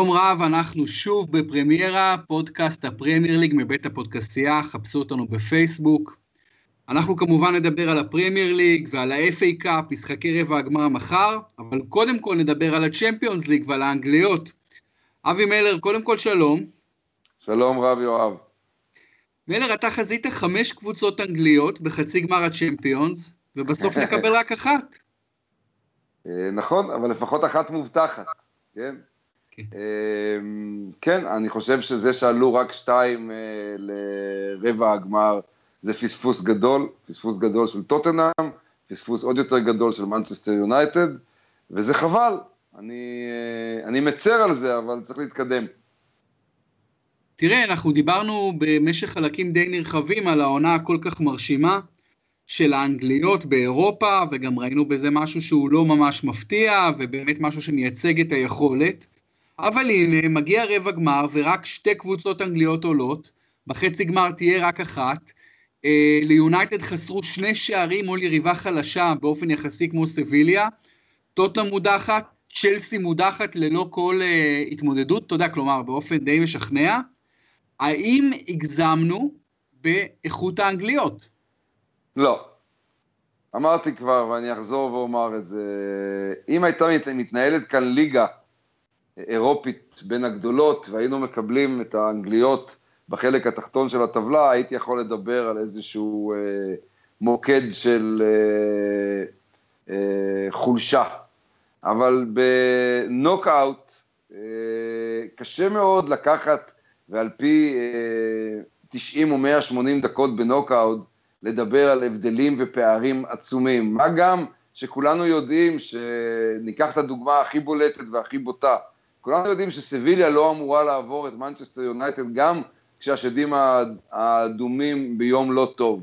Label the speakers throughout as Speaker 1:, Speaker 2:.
Speaker 1: שלום רב, אנחנו שוב בפרמיירה, פודקאסט הפרמייר ליג מבית הפודקסייה, חפשו אותנו בפייסבוק. אנחנו כמובן נדבר על הפרמייר ליג ועל ה- FA Cup, משחקי רבע הגמר מחר, אבל קודם כל נדבר על הצ'מפיונס ליג ועל האנגליות. אבי מלר, קודם כל שלום.
Speaker 2: שלום רב יואב.
Speaker 1: מלר, אתה חזית חמש קבוצות אנגליות בחצי גמר הצ'מפיונס, ובסוף נקבל רק אחת.
Speaker 2: אה, נכון, אבל לפחות אחת מובטחת, כן? כן. אמ, כן, אני חושב שזה שעלו רק שתיים אה, לרבע הגמר זה פספוס גדול, פספוס גדול של טוטנאם, פספוס עוד יותר גדול של מנצ'סטר יונייטד, וזה חבל. אני, אה, אני מצר על זה, אבל צריך להתקדם.
Speaker 1: תראה, אנחנו דיברנו במשך חלקים די נרחבים על העונה הכל כך מרשימה של האנגליות באירופה, וגם ראינו בזה משהו שהוא לא ממש מפתיע, ובאמת משהו שמייצג את היכולת. אבל הנה, מגיע רבע גמר, ורק שתי קבוצות אנגליות עולות, בחצי גמר תהיה רק אחת. אה, ליונייטד חסרו שני שערים מול יריבה חלשה באופן יחסי כמו סביליה. טוטה מודחת, צ'לסי מודחת ללא כל אה, התמודדות, אתה יודע, כלומר, באופן די משכנע. האם הגזמנו באיכות האנגליות?
Speaker 2: לא. אמרתי כבר, ואני אחזור ואומר את זה, אם הייתה מתנהלת כאן ליגה אירופית בין הגדולות, והיינו מקבלים את האנגליות בחלק התחתון של הטבלה, הייתי יכול לדבר על איזשהו אה, מוקד של אה, אה, חולשה. אבל בנוקאוט אה, קשה מאוד לקחת, ועל פי אה, 90 או 180 דקות בנוקאוט, לדבר על הבדלים ופערים עצומים. מה גם שכולנו יודעים, שניקח את הדוגמה הכי בולטת והכי בוטה, כולנו יודעים שסביליה לא אמורה לעבור את מנצ'סטר יונייטד גם כשהשדים האדומים ביום לא טוב.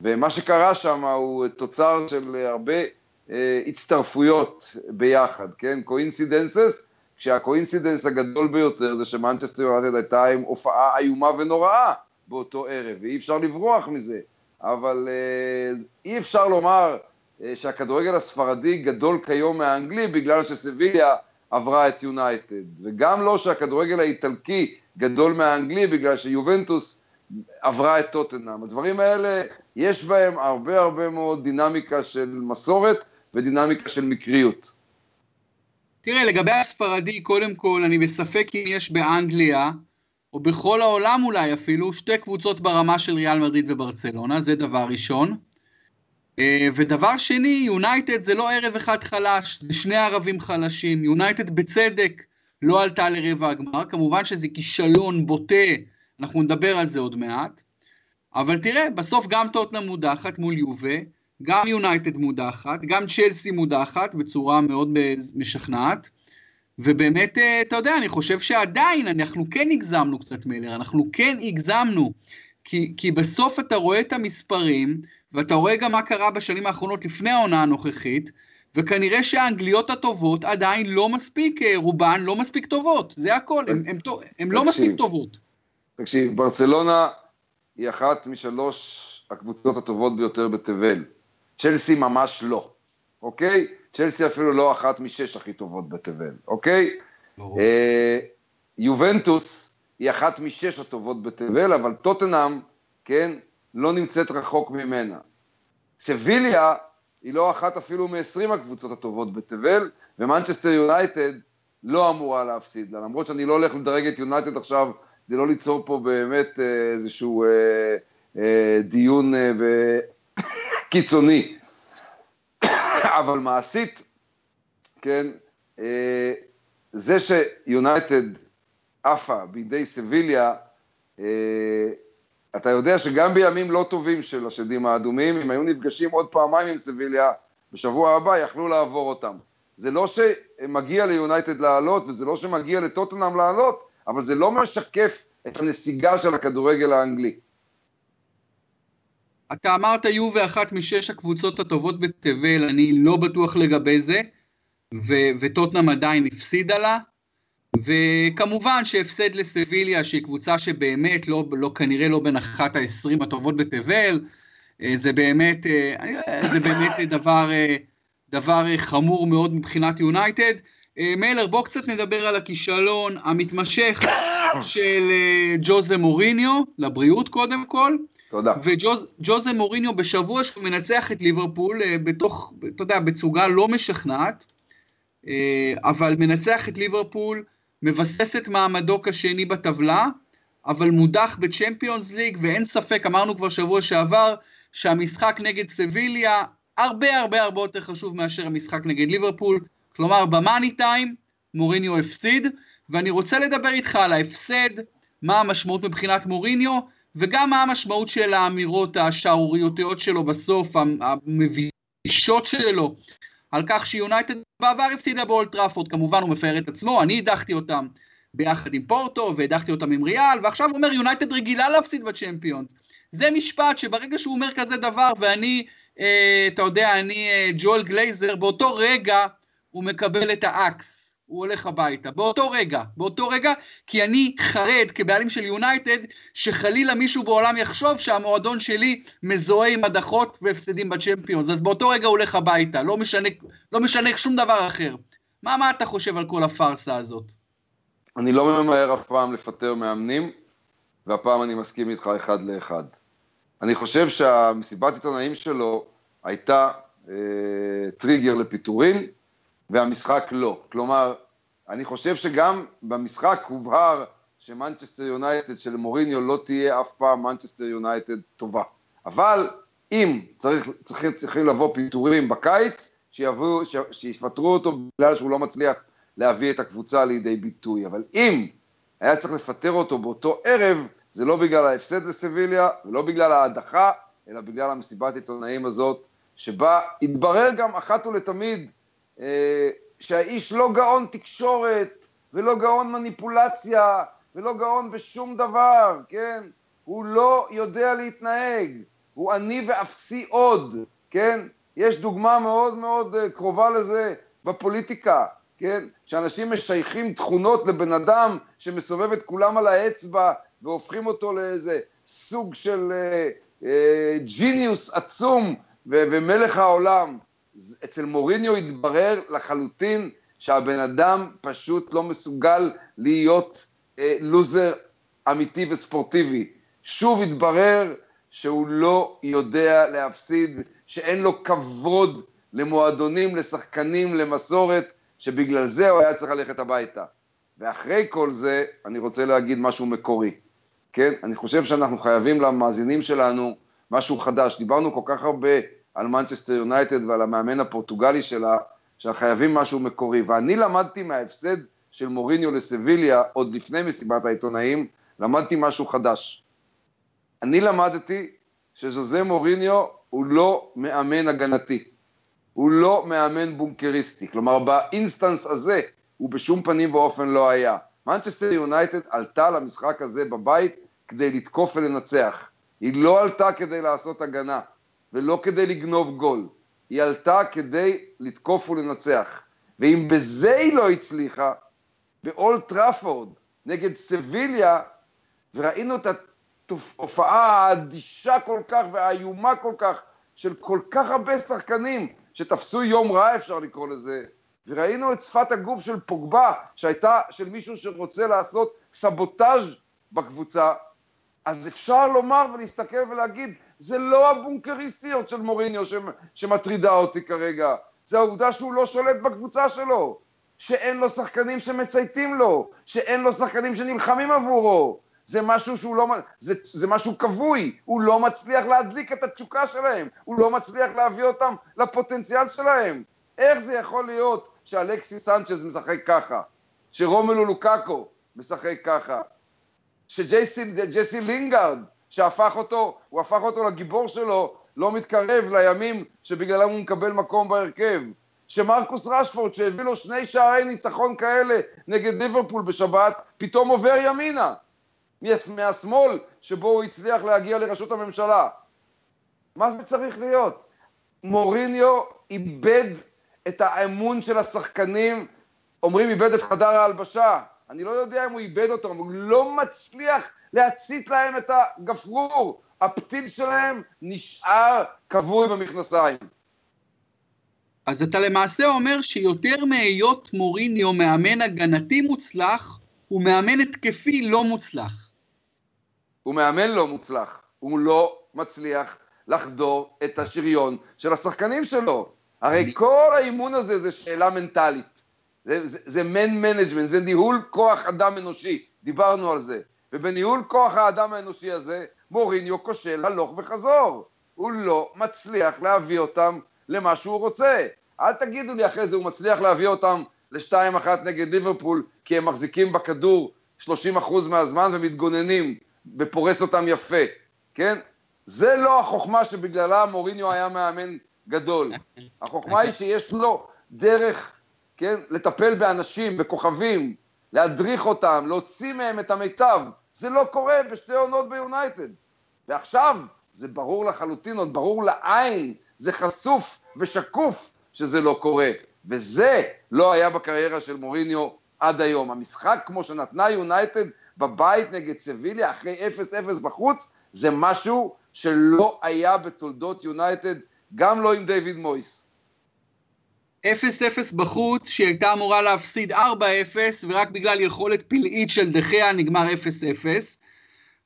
Speaker 2: ומה שקרה שם הוא תוצר של הרבה אה, הצטרפויות ביחד, כן? coincidences, כשה coincidence הגדול ביותר זה שמנצ'סטר יונייטד הייתה עם הופעה איומה ונוראה באותו ערב, ואי אפשר לברוח מזה. אבל אה, אי אפשר לומר אה, שהכדורגל הספרדי גדול כיום מהאנגלי בגלל שסביליה עברה את יונייטד, וגם לא שהכדורגל האיטלקי גדול מהאנגלי בגלל שיובנטוס עברה את טוטנאם. הדברים האלה, יש בהם הרבה הרבה מאוד דינמיקה של מסורת ודינמיקה של מקריות.
Speaker 1: תראה, לגבי הספרדי, קודם כל, אני בספק אם יש באנגליה, או בכל העולם אולי אפילו, שתי קבוצות ברמה של ריאל מדריד וברצלונה, זה דבר ראשון. אה, ודבר שני, יונייטד זה לא ערב אחד חלש, זה שני ערבים חלשים. יונייטד בצדק לא עלתה לרבע הגמר, כמובן שזה כישלון בוטה, אנחנו נדבר על זה עוד מעט. אבל תראה, בסוף גם טוטנאם מודחת מול יובה, גם יונייטד מודחת, גם צ'לסי מודחת בצורה מאוד משכנעת. ובאמת, אה, אתה יודע, אני חושב שעדיין אנחנו כן הגזמנו קצת מלר, אנחנו כן הגזמנו, כי, כי בסוף אתה רואה את המספרים, ואתה רואה גם מה קרה בשנים האחרונות לפני העונה הנוכחית, וכנראה שהאנגליות הטובות עדיין לא מספיק, אה, רובן לא מספיק טובות, זה הכל, הן לא מספיק טובות.
Speaker 2: תקשיב, ברצלונה היא אחת משלוש הקבוצות הטובות ביותר בתבל. צ'לסי ממש לא, אוקיי? צ'לסי אפילו לא אחת משש הכי טובות בתבל, אוקיי? ברור. אה, יובנטוס היא אחת משש הטובות בתבל, אבל טוטנאם, כן, לא נמצאת רחוק ממנה. סביליה היא לא אחת אפילו מ-20 הקבוצות הטובות בתבל, ומנצ'סטר יונייטד לא אמורה להפסיד לה, למרות שאני לא הולך לדרג את יונייטד עכשיו, כדי לא ליצור פה באמת אה, איזשהו אה, אה, דיון אה, קיצוני. אבל מעשית, כן, אה, זה שיונייטד עפה בידי סביליה, אה, אתה יודע שגם בימים לא טובים של השדים האדומים, אם היו נפגשים עוד פעמיים עם סביליה, בשבוע הבא יכלו לעבור אותם. זה לא שמגיע ליונייטד לעלות, וזה לא שמגיע לטוטנאם לעלות, אבל זה לא משקף את הנסיגה של הכדורגל האנגלי.
Speaker 1: אתה אמרת יובה אחת משש הקבוצות הטובות בתבל, אני לא בטוח לגבי זה, וטוטנאם עדיין הפסידה לה. וכמובן שהפסד לסביליה, שהיא קבוצה שבאמת לא, לא כנראה לא בין אחת העשרים הטובות בתבל, אה, זה באמת, אה, זה באמת דבר, אה, דבר חמור מאוד מבחינת יונייטד. מיילר, בוא קצת נדבר על הכישלון המתמשך של ג'וזה מוריניו, לבריאות קודם כל.
Speaker 2: תודה.
Speaker 1: וג'וזה מוריניו בשבוע שהוא מנצח את ליברפול בתוך, אתה יודע, בצוגה לא משכנעת, אבל מנצח את ליברפול, מבסס את מעמדו כשני בטבלה, אבל מודח בצ'מפיונס ליג, ואין ספק, אמרנו כבר שבוע שעבר, שהמשחק נגד סביליה הרבה הרבה הרבה יותר חשוב מאשר המשחק נגד ליברפול. כלומר, במאני טיים מוריניו הפסיד, ואני רוצה לדבר איתך על ההפסד, מה המשמעות מבחינת מוריניו, וגם מה המשמעות של האמירות השערוריותיות שלו בסוף, המבישות שלו, על כך שיונייטד בעבר הפסידה באולטראפורד, כמובן הוא מפאר את עצמו, אני הדחתי אותם ביחד עם פורטו, והדחתי אותם עם ריאל, ועכשיו הוא אומר יונייטד רגילה להפסיד בצ'מפיונס. זה משפט שברגע שהוא אומר כזה דבר, ואני, אה, אתה יודע, אני אה, ג'ואל גלייזר, באותו רגע הוא מקבל את ה axe, הוא הולך הביתה. באותו רגע, באותו רגע, כי אני חרד כבעלים של יונייטד, שחלילה מישהו בעולם יחשוב שהמועדון שלי מזוהה עם הדחות והפסדים בצ'מפיונס, אז באותו רגע הוא הולך הביתה, לא משנה, לא משנה שום דבר אחר. מה, מה אתה חושב על כל הפארסה הזאת?
Speaker 2: אני לא ממהר אף פעם לפטר מאמנים, והפעם אני מסכים איתך אחד לאחד. אני חושב שהמסיבת עיתונאים שלו הייתה אה, טריגר לפיטורים, והמשחק לא. כלומר, אני חושב שגם במשחק הובהר שמנצ'סטר יונייטד של מוריניו לא תהיה אף פעם מנצ'סטר יונייטד טובה. אבל אם צריך, צריכים, צריכים לבוא פיטורים בקיץ, שיבואו, שיפטרו אותו בגלל שהוא לא מצליח להביא את הקבוצה לידי ביטוי. אבל אם היה צריך לפטר אותו באותו ערב, זה לא בגלל ההפסד לסביליה, ולא בגלל ההדחה, אלא בגלל המסיבת עיתונאים הזאת, שבה התברר גם אחת ולתמיד שהאיש לא גאון תקשורת, ולא גאון מניפולציה, ולא גאון בשום דבר, כן? הוא לא יודע להתנהג, הוא עני ואפסי עוד, כן? יש דוגמה מאוד מאוד אה, קרובה לזה בפוליטיקה, כן? שאנשים משייכים תכונות לבן אדם שמסובב את כולם על האצבע והופכים אותו לאיזה סוג של אה, אה, ג'יניוס עצום ו- ומלך העולם. אצל מוריניו התברר לחלוטין שהבן אדם פשוט לא מסוגל להיות אה, לוזר אמיתי וספורטיבי. שוב התברר שהוא לא יודע להפסיד, שאין לו כבוד למועדונים, לשחקנים, למסורת, שבגלל זה הוא היה צריך ללכת הביתה. ואחרי כל זה, אני רוצה להגיד משהו מקורי. כן? אני חושב שאנחנו חייבים למאזינים שלנו משהו חדש. דיברנו כל כך הרבה על מנצ'סטר יונייטד ועל המאמן הפורטוגלי שלה, שחייבים משהו מקורי. ואני למדתי מההפסד של מוריניו לסביליה, עוד לפני מסיבת העיתונאים, למדתי משהו חדש. אני למדתי שז'וזה מוריניו הוא לא מאמן הגנתי, הוא לא מאמן בונקריסטי, כלומר ב instance הזה הוא בשום פנים ואופן לא היה. מנצ'סטר יונייטד עלתה למשחק הזה בבית כדי לתקוף ולנצח. היא לא עלתה כדי לעשות הגנה, ולא כדי לגנוב גול. היא עלתה כדי לתקוף ולנצח. ואם בזה היא לא הצליחה, באולט טראפורד נגד סביליה, וראינו את התופעה האדישה כל כך והאיומה כל כך של כל כך הרבה שחקנים שתפסו יום רע אפשר לקרוא לזה, וראינו את שפת הגוף של פוגבה, שהייתה של מישהו שרוצה לעשות סבוטאז' בקבוצה, אז אפשר לומר ולהסתכל ולהגיד, זה לא הבונקריסטיות של מוריניו שמטרידה אותי כרגע, זה העובדה שהוא לא שולט בקבוצה שלו, שאין לו שחקנים שמצייתים לו, שאין לו שחקנים שנלחמים עבורו. זה משהו שהוא לא, זה, זה משהו כבוי, הוא לא מצליח להדליק את התשוקה שלהם, הוא לא מצליח להביא אותם לפוטנציאל שלהם. איך זה יכול להיות שאלכסי סנצ'ז משחק ככה, שרומלו לוקאקו משחק ככה, שג'סי לינגארד, שהפך אותו, הוא הפך אותו לגיבור שלו, לא מתקרב לימים שבגללם הוא מקבל מקום בהרכב. שמרקוס רשפורד, שהביא לו שני שערי ניצחון כאלה נגד ליברפול בשבת, פתאום עובר ימינה. מהשמאל שבו הוא הצליח להגיע לראשות הממשלה. מה זה צריך להיות? מוריניו איבד את האמון של השחקנים, אומרים איבד את חדר ההלבשה. אני לא יודע אם הוא איבד אבל הוא לא מצליח להצית להם את הגפרור. הפתיל שלהם נשאר כבוי במכנסיים.
Speaker 1: אז אתה למעשה אומר שיותר מהיות מוריניו מאמן הגנתי מוצלח, הוא מאמן התקפי לא מוצלח.
Speaker 2: הוא מאמן לא מוצלח, הוא לא מצליח לחדור את השריון של השחקנים שלו. הרי. כל האימון הזה זה שאלה מנטלית. זה, man management, זה ניהול כוח אדם אנושי, דיברנו על זה. ובניהול כוח האדם האנושי הזה, מוריניו כושל הלוך וחזור. הוא לא מצליח להביא אותם למה שהוא רוצה. אל תגידו לי אחרי זה, הוא מצליח להביא אותם לשתיים אחת נגד ליברפול, כי הם מחזיקים בכדור 30% מהזמן ומתגוננים ופורס אותם יפה, כן? זה לא החוכמה שבגללה מוריניו היה מאמן גדול. החוכמה היא שיש לו דרך, כן, לטפל באנשים, בכוכבים, להדריך אותם, להוציא מהם את המיטב. זה לא קורה בשתי עונות ביונייטד. ועכשיו, זה ברור לחלוטין, עוד ברור לעין, זה חשוף ושקוף שזה לא קורה. וזה לא היה בקריירה של מוריניו עד היום. המשחק כמו שנתנה יונייטד בבית נגד סביליה אחרי 0-0 בחוץ, זה משהו שלא היה בתולדות יונייטד, גם לא עם דיוויד מויס.
Speaker 1: 0-0 בחוץ, שהיא הייתה אמורה להפסיד 4-0, ורק בגלל יכולת פלאית של דחיה נגמר 0-0.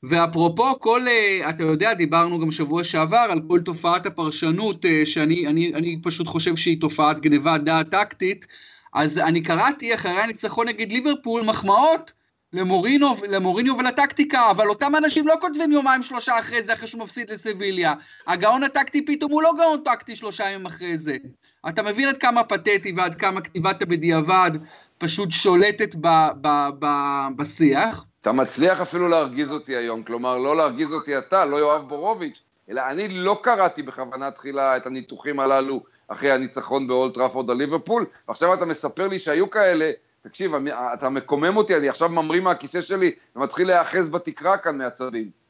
Speaker 1: ואפרופו כל, אה, אתה יודע, דיברנו גם שבוע שעבר על כל תופעת הפרשנות, אה, שאני אני, אני פשוט חושב שהיא תופעת גניבת דעת טקטית, אז אני קראתי אחרי הניצחון נגד ליברפול מחמאות למורינו, למוריניו ולטקטיקה, אבל אותם אנשים לא כותבים יומיים שלושה אחרי זה, אחרי שהוא מפסיד לסביליה. הגאון הטקטי פתאום הוא לא גאון טקטי שלושה ימים אחרי זה. אתה מבין עד כמה פתטי ועד כמה כתיבת הבדיעבד פשוט שולטת ב, ב, ב, בשיח.
Speaker 2: אתה מצליח אפילו להרגיז אותי היום, כלומר, לא להרגיז אותי אתה, לא יואב בורוביץ', אלא אני לא קראתי בכוונה תחילה את הניתוחים הללו אחרי הניצחון באולט טראפורד על ליברפול, ועכשיו אתה מספר לי שהיו כאלה, תקשיב, אתה מקומם אותי, אני עכשיו ממריא מהכיסא שלי ומתחיל להיאחז בתקרה כאן מהצדים.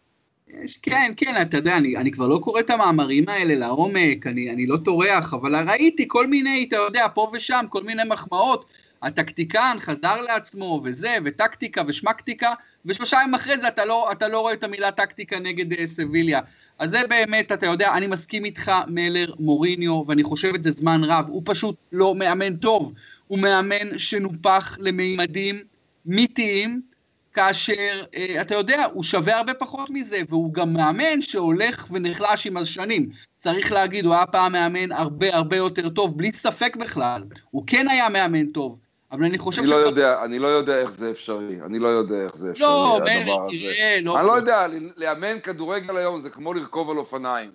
Speaker 1: יש, כן, כן, אתה יודע, אני, אני כבר לא קורא את המאמרים האלה לעומק, אני, אני לא טורח, אבל ראיתי כל מיני, אתה יודע, פה ושם, כל מיני מחמאות. הטקטיקן חזר לעצמו, וזה, וטקטיקה ושמקטיקה, ושלושה ימים אחרי זה אתה לא, אתה לא רואה את המילה טקטיקה נגד uh, סביליה. אז זה באמת, אתה יודע, אני מסכים איתך, מלר, מוריניו, ואני חושב את זה זמן רב, הוא פשוט לא מאמן טוב, הוא מאמן שנופח למימדים מיתיים, כאשר, uh, אתה יודע, הוא שווה הרבה פחות מזה, והוא גם מאמן שהולך ונחלש עם השנים. צריך להגיד, הוא היה פעם מאמן הרבה הרבה יותר טוב, בלי ספק בכלל. הוא כן היה מאמן טוב, אבל אני חושב
Speaker 2: אני לא יודע, אני לא יודע איך זה אפשרי, אני לא יודע איך זה אפשרי,
Speaker 1: לא, מילא, תראה, לא...
Speaker 2: אני לא יודע, לאמן כדורגל היום זה כמו לרכוב על אופניים,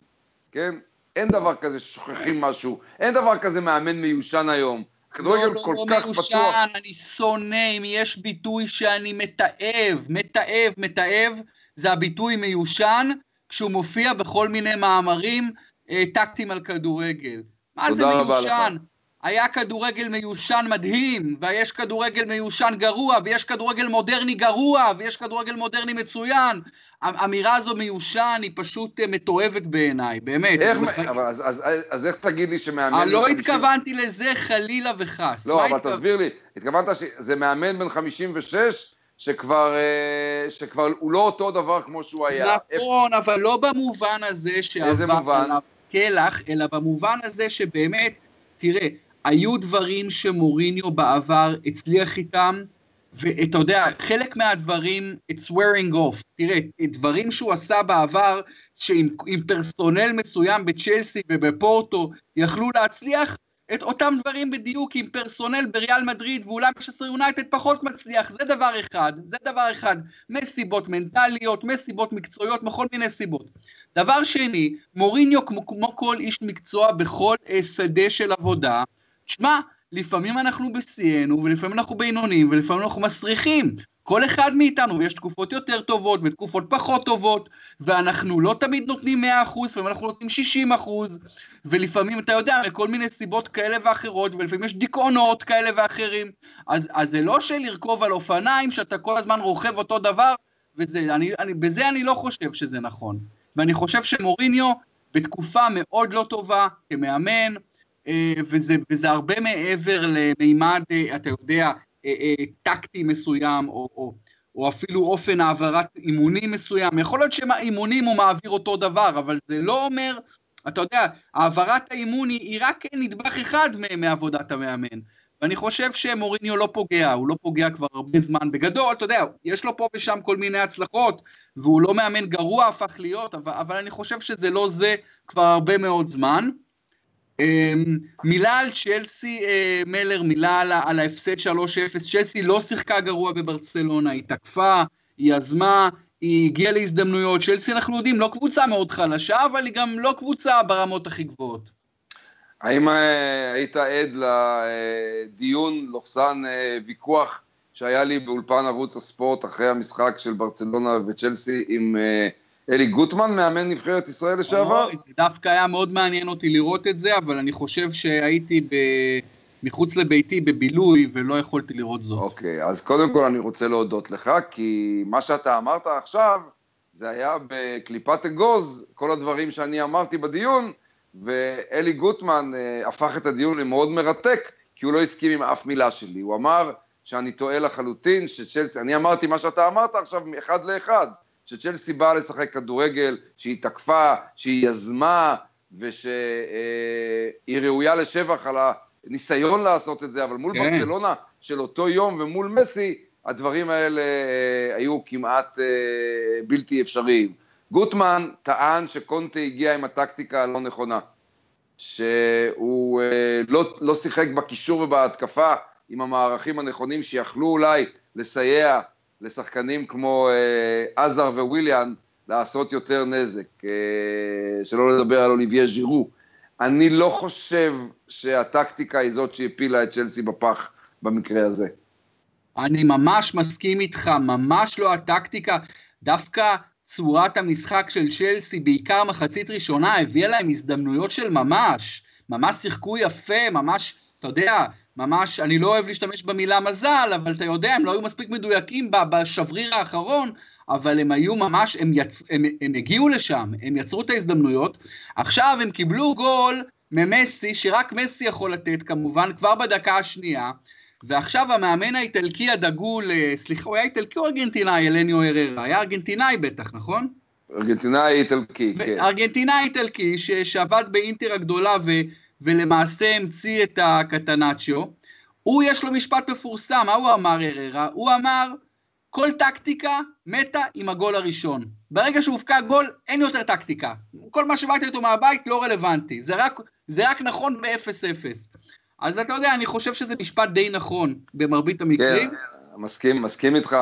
Speaker 2: כן? אין דבר כזה ששוכחים משהו, אין דבר כזה מאמן מיושן היום. כדורגל לא, כל לא כך מיושן, פתוח. לא,
Speaker 1: לא מיושן, אני שונא, אם יש ביטוי שאני מתעב, מתעב, מתעב, זה הביטוי מיושן, כשהוא מופיע בכל מיני מאמרים אה, טקטיים על כדורגל. מה זה מיושן? היה כדורגל מיושן מדהים, ויש כדורגל מיושן גרוע, ויש כדורגל מודרני גרוע, ויש כדורגל מודרני מצוין. האמירה הזו מיושן היא פשוט אה, מתועבת בעיניי, באמת.
Speaker 2: איך, בח... אבל אז, אז, אז, אז איך תגיד לי שמאמן...
Speaker 1: לא התכוונתי לזה חלילה וחס.
Speaker 2: לא, אבל התכו... תסביר לי, התכוונת שזה מאמן בן 56, שכבר, אה, שכבר הוא לא אותו דבר כמו שהוא היה.
Speaker 1: נכון. אבל לא במובן הזה שעבר עליו קלח, אלא במובן הזה שבאמת, תראה, היו דברים שמוריניו בעבר הצליח איתם, ואתה יודע, חלק מהדברים, it's wearing off. תראה, דברים שהוא עשה בעבר, שעם פרסונל מסוים בצ'לסי ובפורטו יכלו להצליח, את אותם דברים בדיוק עם פרסונל בריאל מדריד ואולי משסר יונייטד פחות מצליח, זה דבר אחד, זה דבר אחד, מסיבות מנטליות, מסיבות מקצועיות, מכל מיני סיבות. דבר שני, מוריניו כמו, כמו כל איש מקצוע בכל שדה של עבודה, שמע, לפעמים אנחנו בשיאנו, ולפעמים אנחנו בינונים, ולפעמים אנחנו מסריחים. כל אחד מאיתנו, ויש תקופות יותר טובות ותקופות פחות טובות, ואנחנו לא תמיד נותנים 100%, לפעמים אנחנו נותנים 60%, ולפעמים, אתה יודע, מכל מיני סיבות כאלה ואחרות, ולפעמים יש דיכאונות כאלה ואחרים. אז, אז זה לא שלרכוב על אופניים, שאתה כל הזמן רוכב אותו דבר, וזה, אני, אני, בזה אני לא חושב שזה נכון. ואני חושב שמוריניו, בתקופה מאוד לא טובה, כמאמן, וזה, וזה הרבה מעבר למימד, אה, אתה יודע, אה, טקטי מסוים, או, או, או אפילו אופן העברת אימונים מסוים. יכול להיות שאימונים הוא מעביר אותו דבר, אבל זה לא אומר אתה יודע, העברת האימון היא רק נדבך אחד מעבודת המאמן. ואני חושב שמוריניו לא פוגע, הוא לא פוגע כבר הרבה זמן. בגדול, אתה יודע, יש לו פה ושם כל מיני הצלחות, והוא לא מאמן גרוע הפך להיות, אבל, אבל אני חושב שזה לא זה כבר הרבה מאוד זמן. אמ, מילה על צ'לסי, אה, מלר, מילה על, ההפסד 3-0, צ'לסי לא שיחקה גרוע בברצלונה, היא תקפה, היא יזמה, היא הגיעה להזדמנויות, צ'לסי אנחנו יודעים, לא קבוצה מאוד חלשה, אבל היא גם לא קבוצה ברמות הכי גבוהות.
Speaker 2: האם אה, היית עד לדיון, לוחסן אה, ויכוח שהיה לי באולפן ערוץ הספורט אחרי המשחק של ברצלונה וצ'לסי עם אלי גוטמן, מאמן נבחרת ישראל לשעבר?
Speaker 1: זה דווקא היה מאוד מעניין אותי לראות את זה, אבל אני חושב שהייתי ב... מחוץ לביתי בבילוי ולא יכולתי לראות זאת.
Speaker 2: אוקיי, אז קודם כל אני רוצה להודות לך, כי מה שאתה אמרת עכשיו, זה היה בקליפת אגוז, כל הדברים שאני אמרתי בדיון, ואלי גוטמן אה, הפך את הדיון למאוד מרתק, כי הוא לא הסכים עם אף מילה שלי. הוא אמר שאני טועה לחלוטין, שצ'לסי, אני אמרתי מה שאתה אמרת עכשיו אחד לאחד, שצ'לסי באה לשחק כדורגל, שהיא תקפה, שהיא יזמה, ושהיא אה, ראויה לשבח על הניסיון לעשות את זה, אבל מול כן. ברצלונה של אותו יום ומול מסי, הדברים האלה אה, היו כמעט אה, בלתי אפשריים. גוטמן טען שקונטה הגיע עם הטקטיקה הלא נכונה, שהוא לא, לא שיחק בקישור ובהתקפה עם המערכים הנכונים שיכלו אולי לסייע לשחקנים כמו אה, עזר וויליאן לעשות יותר נזק, אה, שלא לדבר על אוליביה ז'ירו. אני לא חושב שהטקטיקה היא זאת שהפילה את צ'לסי בפח במקרה הזה.
Speaker 1: אני ממש מסכים איתך, ממש לא הטקטיקה, דווקא צורת המשחק של צ'לסי, בעיקר מחצית ראשונה, הביאה להם הזדמנויות של ממש. ממש שיחקו יפה, ממש, אתה יודע, ממש, אני לא אוהב להשתמש במילה מזל, אבל אתה יודע, הם לא היו מספיק מדויקים בשבריר האחרון, אבל הם היו ממש, הם, יצ... הם, הם הגיעו לשם, הם יצרו את ההזדמנויות. עכשיו הם קיבלו גול ממסי, שרק מסי יכול לתת כמובן, כבר בדקה השנייה, ועכשיו המאמן האיטלקי הדגול, אה, סליחה, הוא היה איטלקי או ארגנטינאי, אלניו הררה? היה ארגנטינאי בטח, נכון?
Speaker 2: ארגנטינאי איטלקי, כן.
Speaker 1: ארגנטינאי איטלקי שעבד באינטר הגדולה ו... ולמעשה המציא את הקטנצ'יו. הוא יש לו משפט מפורסם, מה הוא אמר הררה? הוא אמר, כל טקטיקה מתה עם הגול הראשון. ברגע שהופקע גול, אין יותר טקטיקה. כל מה שבאתי איתו מהבית לא רלוונטי. זה רק, זה רק נכון ב-0-0. אז אתה יודע, אני חושב שזה משפט די נכון במרבית המקרים. כן,
Speaker 2: מסכים, מסכים איתך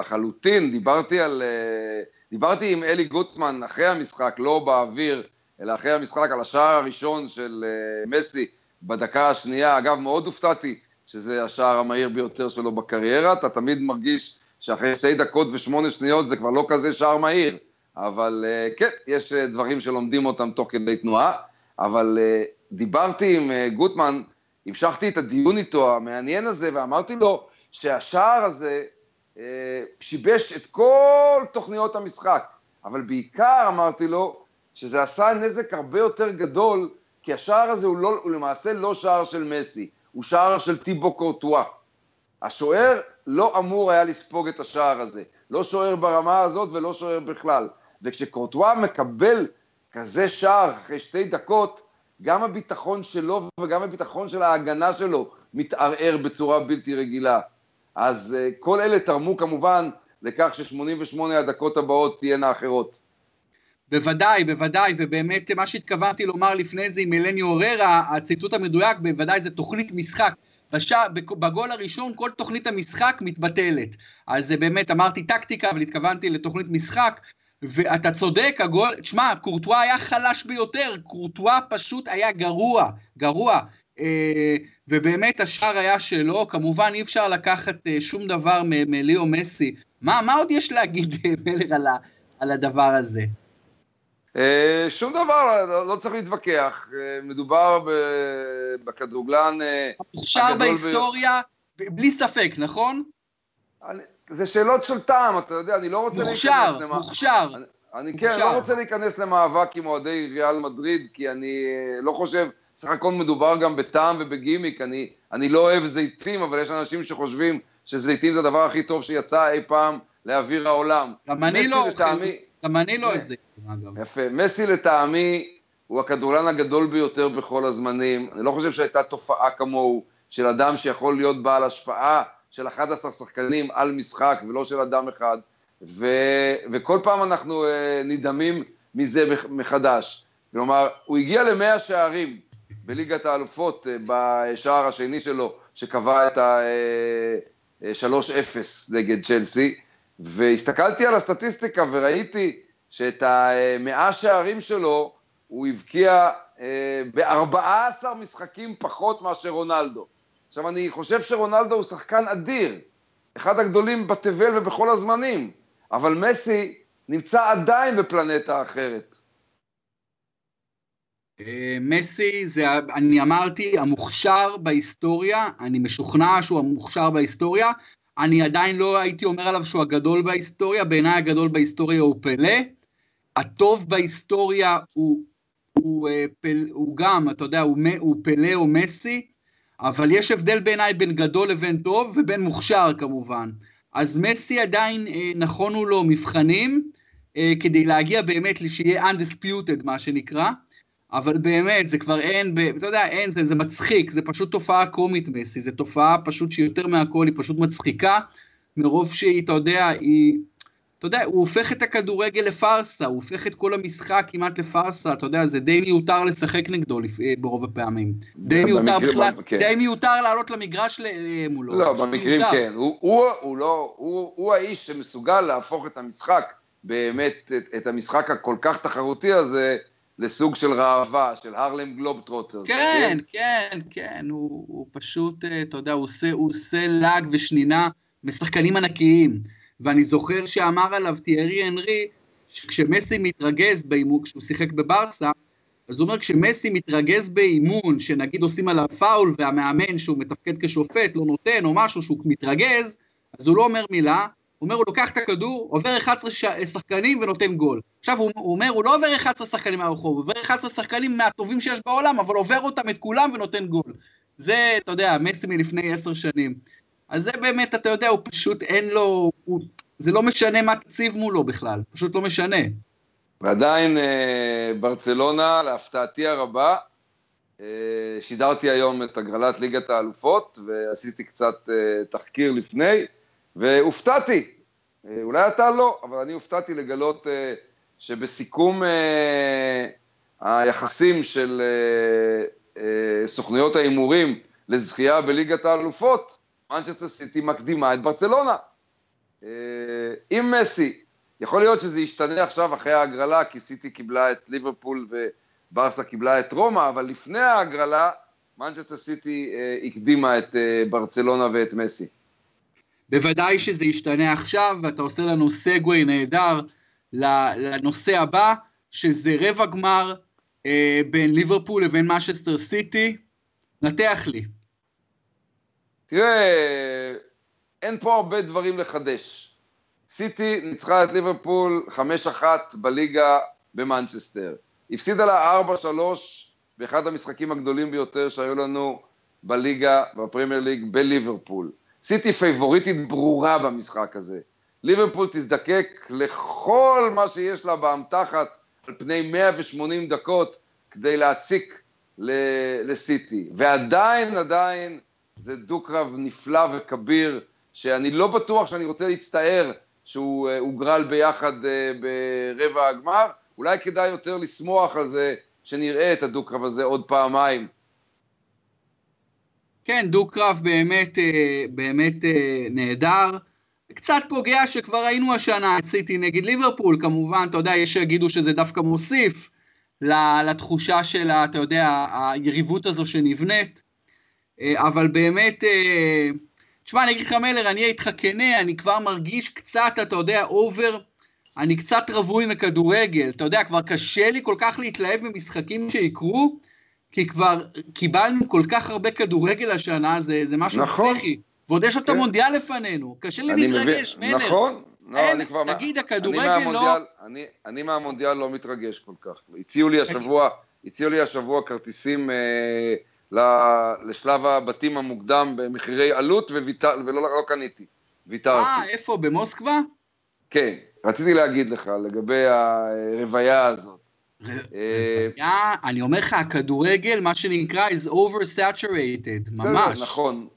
Speaker 2: לחלוטין. דיברתי על... אה, דיברתי עם אלי גוטמן אחרי המשחק, לא באוויר, אלא אחרי המשחק על השער הראשון של uh, מסי בדקה השנייה. אגב, מאוד הופתעתי שזה השער המהיר ביותר שלו בקריירה. אתה תמיד מרגיש שאחרי שתי דקות ושמונה שניות זה כבר לא כזה שער מהיר. אבל uh, כן, יש uh, דברים שלומדים אותם תוך כדי תנועה. אבל דיברתי עם גוטמן, המשכתי את הדיון איתו המעניין הזה, ואמרתי לו שהשער הזה שיבש את כל תוכניות המשחק. אבל בעיקר אמרתי לו, שזה עשה נזק הרבה יותר גדול, כי השער הזה הוא, לא, הוא למעשה לא שער של מסי, הוא שער של טיבו קורטואה. השוער לא אמור היה לספוג את השער הזה, לא שוער ברמה הזאת ולא שוער בכלל. וכשקורטואה מקבל כזה שער אחרי שתי דקות, גם הביטחון שלו וגם הביטחון של ההגנה שלו מתערער בצורה בלתי רגילה. אז uh, כל אלה תרמו כמובן לכך ש-88 הדקות הבאות תהיינה אחרות.
Speaker 1: בוודאי, בוודאי, ובאמת מה שהתכוונתי לומר לפני זה עם אלני אוררה, הציטוט המדויק, בוודאי זה תוכנית משחק. בש... בגול הראשון כל תוכנית המשחק מתבטלת. אז באמת, אמרתי טקטיקה, אבל התכוונתי לתוכנית משחק, ואתה צודק, הגול, תשמע, קורטואה היה חלש ביותר, קורטואה פשוט היה גרוע, גרוע. אה, ובאמת השער היה שלו, כמובן אי אפשר לקחת אה, שום דבר מליאו מסי. מה, מה עוד יש להגיד, מלר, על, על הדבר הזה?
Speaker 2: אה, שום דבר, לא, לא צריך להתווכח, אה, מדובר בכדורגלן
Speaker 1: אה, מוכשר בהיסטוריה, ב... בלי ספק, נכון?
Speaker 2: אני, זה שאלות של טעם, אתה יודע, אני לא רוצה
Speaker 1: מוכשר, להיכנס... מוכשר, מוכשר.
Speaker 2: אני, כן, לא רוצה להיכנס למאבק עם אוהדי ריאל מדריד, כי אני לא חושב, סך הכל מדובר גם בטעם ובגימיק, אני, אני לא אוהב זיתים, אבל יש אנשים שחושבים שזיתים זה הדבר הכי טוב שיצא אי פעם לאוויר העולם.
Speaker 1: גם אני לא אוכל. גם אני לא את זה.
Speaker 2: יפה. מסי לטעמי הוא הכדורגלן הגדול ביותר בכל הזמנים. אני לא חושב שהייתה תופעה כמוהו של אדם שיכול להיות בעל השפעה של 11 שחקנים על משחק ולא של אדם אחד. ו, וכל פעם אנחנו uh, נדהמים מזה מחדש. כלומר, הוא הגיע למאה שערים בליגת האלופות uh, בשער השני שלו, שקבע את ה-3-0 uh, נגד צ'לסי, והסתכלתי על הסטטיסטיקה וראיתי שאת המאה שערים שלו הוא הבקיע ב-14 משחקים פחות מאשר רונלדו. עכשיו, אני חושב שרונלדו הוא שחקן אדיר, אחד הגדולים בתבל ובכל הזמנים, אבל מסי נמצא עדיין בפלנטה אחרת.
Speaker 1: אה, מסי זה, אני אמרתי, המוכשר בהיסטוריה, אני משוכנע שהוא המוכשר בהיסטוריה, אני עדיין לא הייתי אומר עליו שהוא הגדול בהיסטוריה, בעיניי הגדול בהיסטוריה הוא פלא, הטוב בהיסטוריה הוא, הוא, אה, פל, הוא גם, אתה יודע, הוא, הוא פלא או מסי, אבל יש הבדל בעיניי בין גדול לבין טוב ובין מוכשר כמובן. אז מסי עדיין אה, נכונו לו מבחנים אה, כדי להגיע באמת שיהיה undisputed מה שנקרא, אבל באמת זה כבר אין, אתה יודע, אין, זה, זה מצחיק, זה פשוט תופעה קומית מסי, זה תופעה פשוט שיותר מהכל היא פשוט מצחיקה, מרוב שהיא, אתה יודע, היא... אתה יודע, הוא הופך את הכדורגל לפארסה, הוא הופך את כל המשחק כמעט לפארסה, אתה יודע, זה די מיותר לשחק נגדו אה, ברוב הפעמים. די מיותר בכלל, כן. די מיותר לעלות למגרש מולו.
Speaker 2: לא, במקרים מיותר. כן. הוא, הוא, הוא, לא, הוא, הוא האיש שמסוגל להפוך את המשחק, באמת, את, את המשחק הכל כך תחרותי הזה, לסוג של ראווה, של הרלם גלובטרוטר.
Speaker 1: כן, כן, כן, הוא, הוא פשוט, אה, אתה יודע, הוא עושה, הוא עושה לעג ושנינה משחקנים ענקיים. ואני זוכר שאמר עליו תיארי הנרי, שכשמסי מתרגז באימון, כשהוא שיחק בברסה, אז הוא אומר, כשמסי מתרגז באימון, שנגיד עושים עליו פאול, והמאמן שהוא מתפקד כשופט לא נותן, או משהו שהוא מתרגז, אז הוא לא אומר מילה, אומר, הוא לוקח את הכדור, עובר 11 ש... שחקנים ונותן גול. עכשיו, הוא, הוא אומר, הוא לא עובר 11 שחקנים מהרחוב, הוא עובר 11 שחקנים מהטובים שיש בעולם, אבל עובר אותם את כולם ונותן גול. זה, אתה יודע, מסי מלפני 10 שנים. אז זה באמת, אתה יודע, הוא פשוט אין לו, הוא, זה לא משנה מה תציב מולו בכלל, פשוט לא משנה.
Speaker 2: ועדיין אה, ברצלונה, להפתעתי הרבה, אה, שידרתי היום את הגרלת ליגת האלופות, ועשיתי קצת אה, תחקיר לפני, והופתעתי. אה, אולי אתה לא, אבל אני הופתעתי לגלות אה, שבסיכום אה, היחסים של סוכנויות ההימורים לזכייה בליגת האלופות, מנצ'סטר סיטי מקדימה את ברצלונה. עם מסי, יכול להיות שזה ישתנה עכשיו אחרי ההגרלה, כי סיטי קיבלה את ליברפול וברסה קיבלה את רומא, אבל לפני ההגרלה, מנצ'סטר סיטי הקדימה את ברצלונה ואת מסי.
Speaker 1: בוודאי שזה ישתנה עכשיו, ואתה עושה לנו segue נהדר לנושא הבא, שזה רבע גמר בין ליברפול לבין מנצ'סטר סיטי. נתח לי.
Speaker 2: תראה, אין פה הרבה דברים לחדש. סיטי ניצחה את ליברפול 5-1 בליגה במנצ'סטר. הפסידה לה 4-3 באחד המשחקים הגדולים ביותר שהיו לנו בליגה, בפרמייר ליג, בליברפול. סיטי פייבוריטית ברורה במשחק הזה. ליברפול תזדקק לכל מה שיש לה באמתחת על פני 180 דקות כדי להציק לסיטי. ועדיין, עדיין, זה דו-קרב נפלא וכביר, שאני לא בטוח שאני רוצה להצטער שהוא אה, הוגרל ביחד אה, ברבע הגמר, אולי כדאי יותר לשמוח על זה שנראה את הדו-קרב הזה עוד פעמיים.
Speaker 1: כן, דו-קרב באמת, אה, באמת נהדר. קצת פוגם שכבר ראינו השנה את סיטי נגד ליברפול, כמובן, אתה יודע, יש שיגידו שזה דווקא מוסיף לתחושה של, אתה יודע, היריבות הזו שנבנית. אה, אבל באמת, אה, תשמע, אני אגיד לך מלר, אני אהיה איתך כנה, אני כבר מרגיש קצת, אתה יודע, over, אני קצת רווי מכדורגל, אתה יודע, כבר קשה לי כל כך להתלהב ממשחקים שיקרו, כי כבר קיבלנו כל כך הרבה כדורגל השנה, זה, זה משהו נכון. פסיכי. ועוד יש את כן. המונדיאל לפנינו, קשה לי להתרגש,
Speaker 2: מלר. נכון, לא, אין, אני כבר...
Speaker 1: תגיד, הכדורגל לא...
Speaker 2: אני, אני מהמונדיאל לא מתרגש כל כך. הציעו לי השבוע, הציעו לי השבוע כרטיסים... אה, לשלב הבתים המוקדם במחירי עלות, וויתר, ולא לא קניתי, ויתרתי.
Speaker 1: אה, איפה? במוסקבה?
Speaker 2: כן, רציתי להגיד לך לגבי הרוויה הזאת.
Speaker 1: אה, אני אומר לך, הכדורגל, מה שנקרא, is oversaturated, ממש.
Speaker 2: נכון,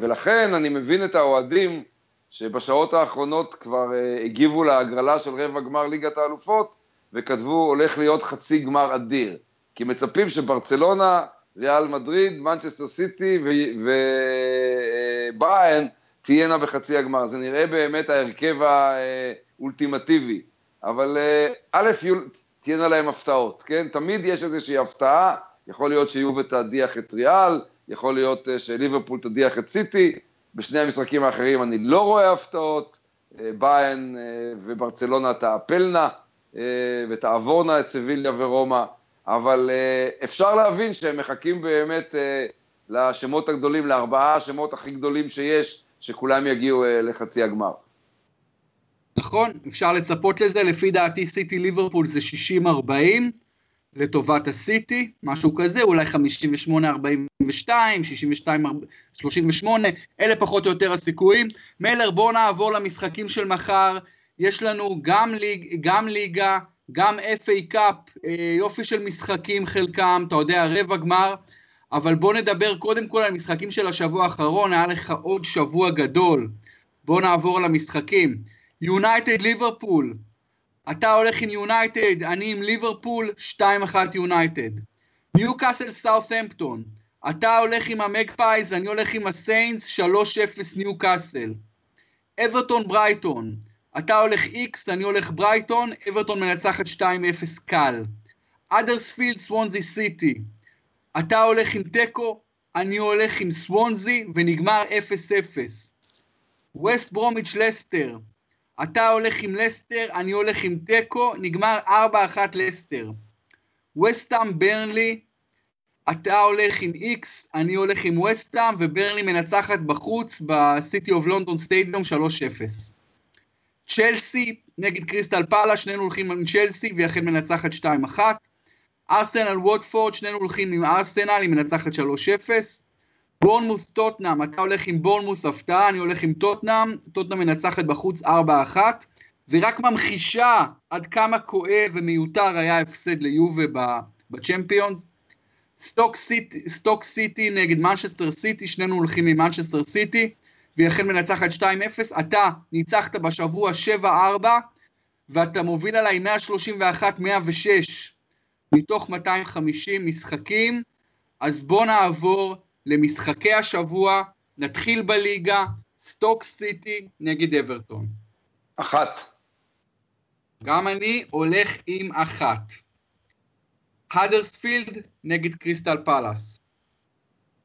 Speaker 2: ולכן אני מבין את האוהדים שבשעות האחרונות כבר אה, הגיבו להגרלה של רבע גמר ליגת האלופות, וכתבו, הולך להיות חצי גמר אדיר. כי מצפים שברצלונה, ריאל מדריד, מנצ'סטר סיטי ובריין תהיינה בחצי הגמר. זה נראה באמת ההרכב האולטימטיבי. אבל אה, א', תהיינה להם הפתעות, כן? תמיד יש איזושהי הפתעה, יכול להיות שיובל תדיח את ריאל, יכול להיות אה, שליברפול תדיח את סיטי, בשני המשחקים האחרים אני לא רואה הפתעות, אה, ביין וברצלונה תעפלנה ותעבורנה את סביליה ורומא, אבל אפשר להבין שהם מחכים באמת לשמות הגדולים, לארבעה השמות הכי גדולים שיש, שכולם יגיעו לחצי הגמר.
Speaker 1: נכון, אפשר לצפות לזה, לפי דעתי סיטי ליברפול זה 60-40 לטובת הסיטי, משהו כזה, אולי 58-42, 62-38, אלה פחות או יותר הסיכויים. מלר, בואו נעבור למשחקים של מחר, יש לנו גם, ליג, גם ליגה, גם FA קאפ, אה, יופי של משחקים חלקם, אתה יודע, רבע גמר, אבל בואו נדבר קודם כל על משחקים של השבוע האחרון, היה לך עוד שבוע גדול. בואו נעבור למשחקים. יונייטד ליברפול. אתה הולך עם יונייטד, אני עם ליברפול, 2-1 יונייטד. ניו קאסל סאות'המפטון. אתה הולך עם המגפייז, אני הולך עם הסיינטס, 3-0 ניו קאסל. אברטון ברייטון. אתה הולך איקס, אני הולך ברייטון, אברטון מנצחת 2-0 קל. אדרספילד סוונזי סיטי. אתה הולך עם תיקו, אני הולך עם סוונזי, ונגמר 0-0. ווסט ברומיץ' לסטר. אתה הולך עם לסטר, אני הולך עם תיקו, נגמר 4-1 לסטר. וסטאם ברנלי, אתה הולך עם איקס, אני הולך עם וסטאם, וברנלי מנצחת בחוץ בסיטי אוף לונדון סטיידיום 3-0. צ'לסי נגד קריסטל פאלאס, שנינו הולכים עם צ'לסי, והיא אכן מנצחת 2-1. ארסנל ווטפורד, שנינו הולכים עם ארסנל, היא מנצחת 3-0. בורנמוס טוטנאם, אתה הולך עם בורנמוס הפתעה, אני הולך עם טוטנאם, טוטנאם מנצחת בחוץ 4-1, ורק ממחישה עד כמה כואב ומיותר היה ההפסד ליובה בצ'מפיונס. סטוק סטוק סיטי נגד מנצ'סטר סיטי, שנינו הולכים עם מנצ'סטר סיטי, והיא אכן מנצחת 2-0, אתה ניצחת בשבוע 7-4, ואתה מוביל עליי 131-106 מתוך 250 משחקים, אז בוא נעבור למשחקי השבוע, נתחיל בליגה, סטוק סיטי נגד אברטון.
Speaker 2: אחת.
Speaker 1: גם אני הולך עם אחת. האדרספילד נגד קריסטל פאלאס.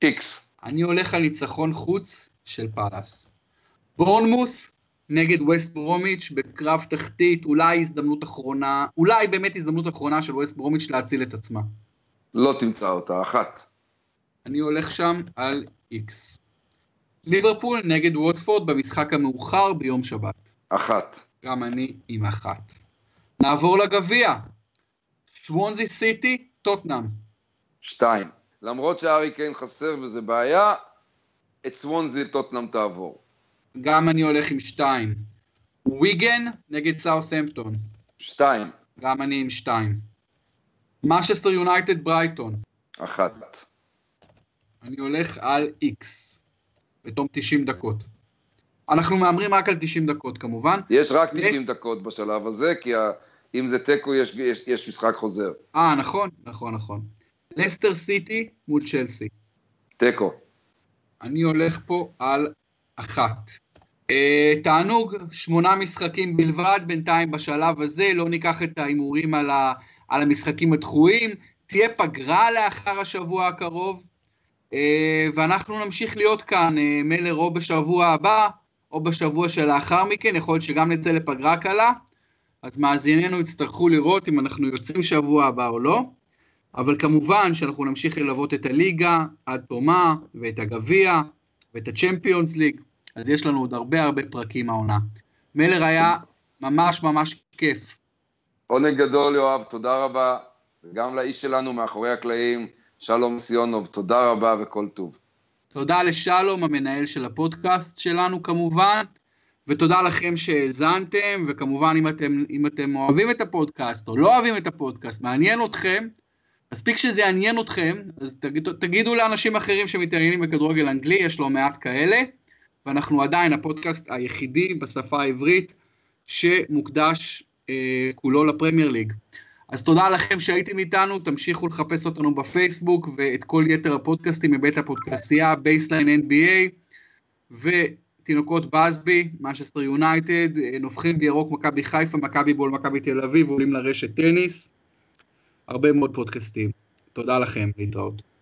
Speaker 2: איקס.
Speaker 1: אני הולך על ניצחון חוץ של פאלאס. בורנמוס נגד ווסט ברומיץ' בקרב תחתית, אולי הזדמנות אחרונה, אולי באמת הזדמנות אחרונה של ווסט ברומיץ' להציל את עצמה.
Speaker 2: לא תמצא אותה, אחת.
Speaker 1: אני הולך שם על איקס. ליברפול נגד ווטפורד במשחק המאוחר ביום שבת.
Speaker 2: אחת.
Speaker 1: גם אני עם אחת. נעבור לגביע. סוונזי סיטי, טוטנאם.
Speaker 2: שתיים. למרות שארי קיין חסר וזה בעיה, את סוונזי טוטנאם תעבור.
Speaker 1: גם אני הולך עם שתיים. ויגן נגד סאות'המפטון.
Speaker 2: שתיים.
Speaker 1: גם אני עם שתיים. משסטר יונייטד ברייטון.
Speaker 2: אחת.
Speaker 1: אני הולך על X, בתום 90 דקות. אנחנו מהמרים רק על 90 דקות כמובן.
Speaker 2: יש רק 90 לס... דקות בשלב הזה, כי אם זה תיקו יש, יש, יש משחק חוזר.
Speaker 1: אה, נכון, נכון, נכון. לסטר סיטי מול צ'לסי.
Speaker 2: תיקו.
Speaker 1: אני הולך פה על אחת. Uh, תענוג, שמונה משחקים בלבד בינתיים בשלב הזה, לא ניקח את ההימורים על, על המשחקים הדחויים. תהיה פגרה לאחר השבוע הקרוב, אה, ואנחנו נמשיך להיות כאן, אה, מלר או בשבוע הבא, או בשבוע שלאחר מכן, יכול להיות שגם נצא לפגרה קלה, אז מאזיננו יצטרכו לראות אם אנחנו יוצאים שבוע הבא או לא, אבל כמובן שאנחנו נמשיך ללוות את הליגה עד תומה, ואת הגביע, ואת הצ'מפיונס ליג, אז יש לנו עוד הרבה הרבה פרקים העונה. מלר היה ממש ממש כיף.
Speaker 2: עונג גדול, יואב, תודה רבה, וגם לאיש שלנו מאחורי הקלעים. שלום סיונוב, תודה רבה וכל טוב.
Speaker 1: תודה לשלום, המנהל של הפודקאסט שלנו כמובן, ותודה לכם שהאזנתם, וכמובן אם אתם, אם אתם אוהבים את הפודקאסט או לא אוהבים את הפודקאסט, מעניין אתכם, מספיק שזה יעניין אתכם, אז תגידו, תגידו לאנשים אחרים שמתעניינים בכדורגל אנגלי, יש לא מעט כאלה, ואנחנו עדיין הפודקאסט היחידי בשפה העברית שמוקדש אה, כולו לפרמייר ליג. אז תודה לכם שהייתם איתנו, תמשיכו לחפש אותנו בפייסבוק ואת כל יתר הפודקאסטים מבית הפודקאסייה, בייסליין NBA ותינוקות באזבי, מנצ'סטר יונייטד, נובחים בירוק מכבי חיפה, מכבי בול, מכבי תל אביב, עולים לרשת טניס, הרבה מאוד פודקאסטים. תודה לכם, להתראות.